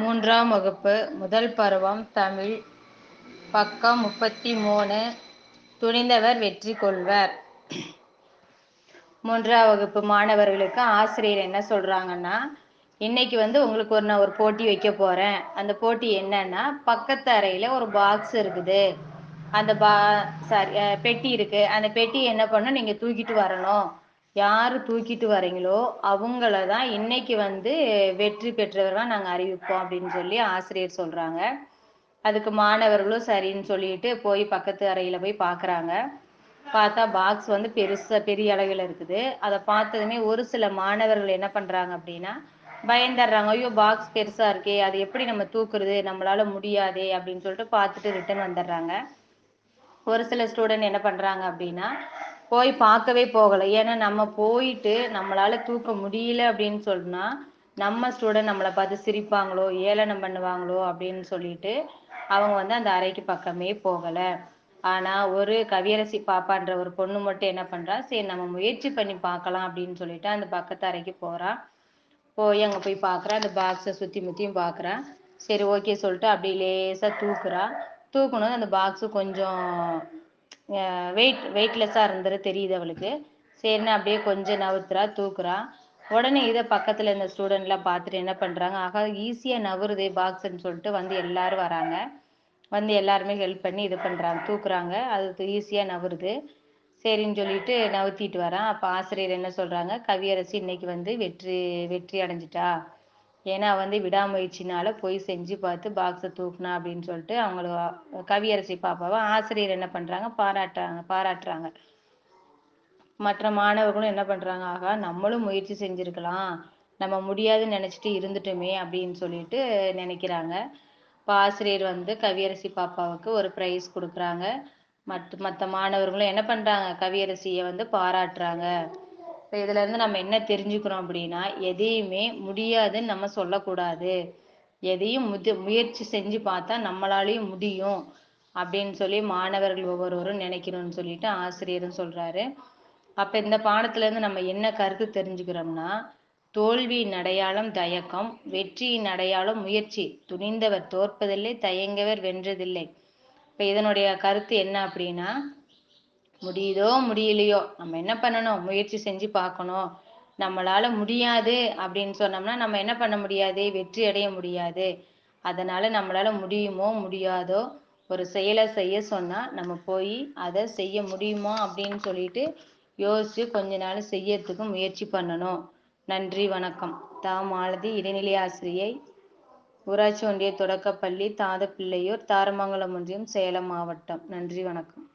மூன்றாம் வகுப்பு முதல் பருவம் தமிழ். பக்கம் முப்பத்தி மூணு துணிந்தவர் வெற்றி கொள்வர். மூன்றாம் வகுப்பு மாணவர்களுக்கு ஆசிரியர் என்ன சொல்றாங்கன்னா இன்னைக்கு வந்து உங்களுக்கு ஒரு நான் ஒரு போட்டி வைக்க போறேன். அந்த போட்டி என்னன்னா பக்கத்து அறையில ஒரு பாக்ஸ் இருக்குது. அந்த பா சாரி பெட்டி இருக்கு. அந்த பெட்டி என்ன பண்ணும் நீங்க தூக்கிட்டு வரணும். யார் தூக்கிட்டு வரீங்களோ அவங்கள தான் இன்னைக்கு வந்து வெற்றி பெற்றவர்களாக நாங்கள் அறிவிப்போம் அப்படின்னு சொல்லி ஆசிரியர் சொல்கிறாங்க அதுக்கு மாணவர்களும் சரின்னு சொல்லிட்டு போய் பக்கத்து அறையில் போய் பார்க்குறாங்க பார்த்தா பாக்ஸ் வந்து பெருசாக பெரிய அளவில் இருக்குது. அதை பார்த்ததுமே ஒரு சில மாணவர்கள் என்ன பண்ணுறாங்க அப்படின்னா பயந்துடுறாங்க. ஐயோ பாக்ஸ் பெருசாக இருக்கே அது எப்படி நம்ம தூக்குறது? நம்மளால முடியாதே அப்படின்னு சொல்லிட்டு பார்த்துட்டு ரிட்டர்ன் வந்துடுறாங்க. ஒரு சில ஸ்டூடெண்ட் என்ன பண்ணுறாங்க அப்படின்னா போய் பார்க்கவே போகலை. ஏன்னா நம்ம போயிட்டு நம்மளால தூக்க முடியல அப்படின்னு சொன்னா நம்ம ஸ்டூடெண்ட் நம்மளை பார்த்து சிரிப்பாங்களோ ஏளனம் பண்ணுவாங்களோ அப்படின்னு சொல்லிட்டு அவங்க வந்து அந்த அறைக்கு பக்கமே போகலை. ஆனால் ஒரு கவியரசி பாப்பான்ற ஒரு பொண்ணு மட்டும் என்ன பண்றா சரி நம்ம முயற்சி பண்ணி பார்க்கலாம் அப்படின்னு சொல்லிட்டு அந்த பக்கத்து அறைக்கு போறா. போய் அங்கே போய் பாக்குறா அந்த பாக்ஸை சுற்றி முற்றியும் பாக்குறா சரி ஓகே சொல்லிட்டு அப்படியே லேசாக தூக்குறா. தூக்கணும் அந்த பாக்ஸு கொஞ்சம் வெயிட் வெயிட்லெஸ்ஸாக இருந்துரு தெரியுது அவளுக்கு. சரின்னு அப்படியே கொஞ்சம் நவுத்துறா தூக்குறா. உடனே இதை பக்கத்தில் இந்த ஸ்டூடெண்ட்லாம் பார்த்துட்டு என்ன பண்ணுறாங்க ஆகா ஈஸியாக நவருது பாக்ஸ்ன்னு சொல்லிட்டு வந்து எல்லாரும் வராங்க. வந்து எல்லாருமே ஹெல்ப் பண்ணி இது பண்ணுறாங்க தூக்குறாங்க. அது ஈஸியாக நவருது. சரின்னு சொல்லிட்டு நவுத்திட்டு வரான். அப்போ ஆசிரியர் என்ன சொல்கிறாங்க கவியரசி இன்னைக்கு வந்து வெற்றி வெற்றி அடைஞ்சிட்டா. ஏன்னா வந்து விடாமுயற்சினால போய் செஞ்சு பார்த்து பாக்ஸை தூக்குனா அப்படின்னு சொல்லிட்டு அவங்கள கவியரசி பாப்பாவை ஆசிரியர் என்ன பண்ணுறாங்க பாராட்டுறாங்க பாராட்டுறாங்க. மற்ற மாணவர்களும் என்ன பண்ணுறாங்க ஆகா நம்மளும் முயற்சி செஞ்சுருக்கலாம். நம்ம முடியாதுன்னு நினச்சிட்டு இருந்துட்டோமே அப்படின்னு சொல்லிட்டு நினைக்கிறாங்க. இப்போ ஆசிரியர் வந்து கவியரசி பாப்பாவுக்கு ஒரு ப்ரைஸ் கொடுக்குறாங்க. மற்ற மற்ற மாணவர்களும் என்ன பண்ணுறாங்க கவியரசியை வந்து பாராட்டுறாங்க. இப்போ இதுல இருந்து நம்ம என்ன தெரிஞ்சுக்கிறோம் அப்படின்னா எதையுமே முடியாதுன்னு நம்ம சொல்லக்கூடாது. எதையும் முது முயற்சி செஞ்சு பார்த்தா நம்மளாலையும் முடியும் அப்படின்னு சொல்லி மாணவர்கள் ஒவ்வொருவரும் நினைக்கணும்னு சொல்லிட்டு ஆசிரியரும் சொல்றாரு. அப்ப இந்த பாடத்துல இருந்து நம்ம என்ன கருத்து தெரிஞ்சுக்கிறோம்னா தோல்வியின் அடையாளம் தயக்கம் வெற்றியின் அடையாளம் முயற்சி. துணிந்தவர் தோற்பதில்லை தயங்கவர் வென்றதில்லை. இப்ப இதனுடைய கருத்து என்ன அப்படின்னா முடியுதோ முடியலையோ நம்ம என்ன பண்ணணும்? முயற்சி செஞ்சு பார்க்கணும். நம்மளால முடியாது அப்படின்னு சொன்னோம்னா நம்ம என்ன பண்ண முடியாது? வெற்றி அடைய முடியாது. அதனால நம்மளால முடியுமோ முடியாதோ ஒரு செயலை செய்ய சொன்னா நம்ம போய் அதை செய்ய முடியுமா அப்படின்னு சொல்லிட்டு யோசிச்சு கொஞ்ச நாள் செய்யறதுக்கு முயற்சி பண்ணணும். நன்றி வணக்கம். தா. மாலதி இடைநிலை ஆசிரியை ஊராட்சி ஒன்றிய தொடக்கப்பள்ளி தாதப்பிள்ளையூர் தாரமங்கலம் ஒன்றியம் சேலம் மாவட்டம். நன்றி வணக்கம்.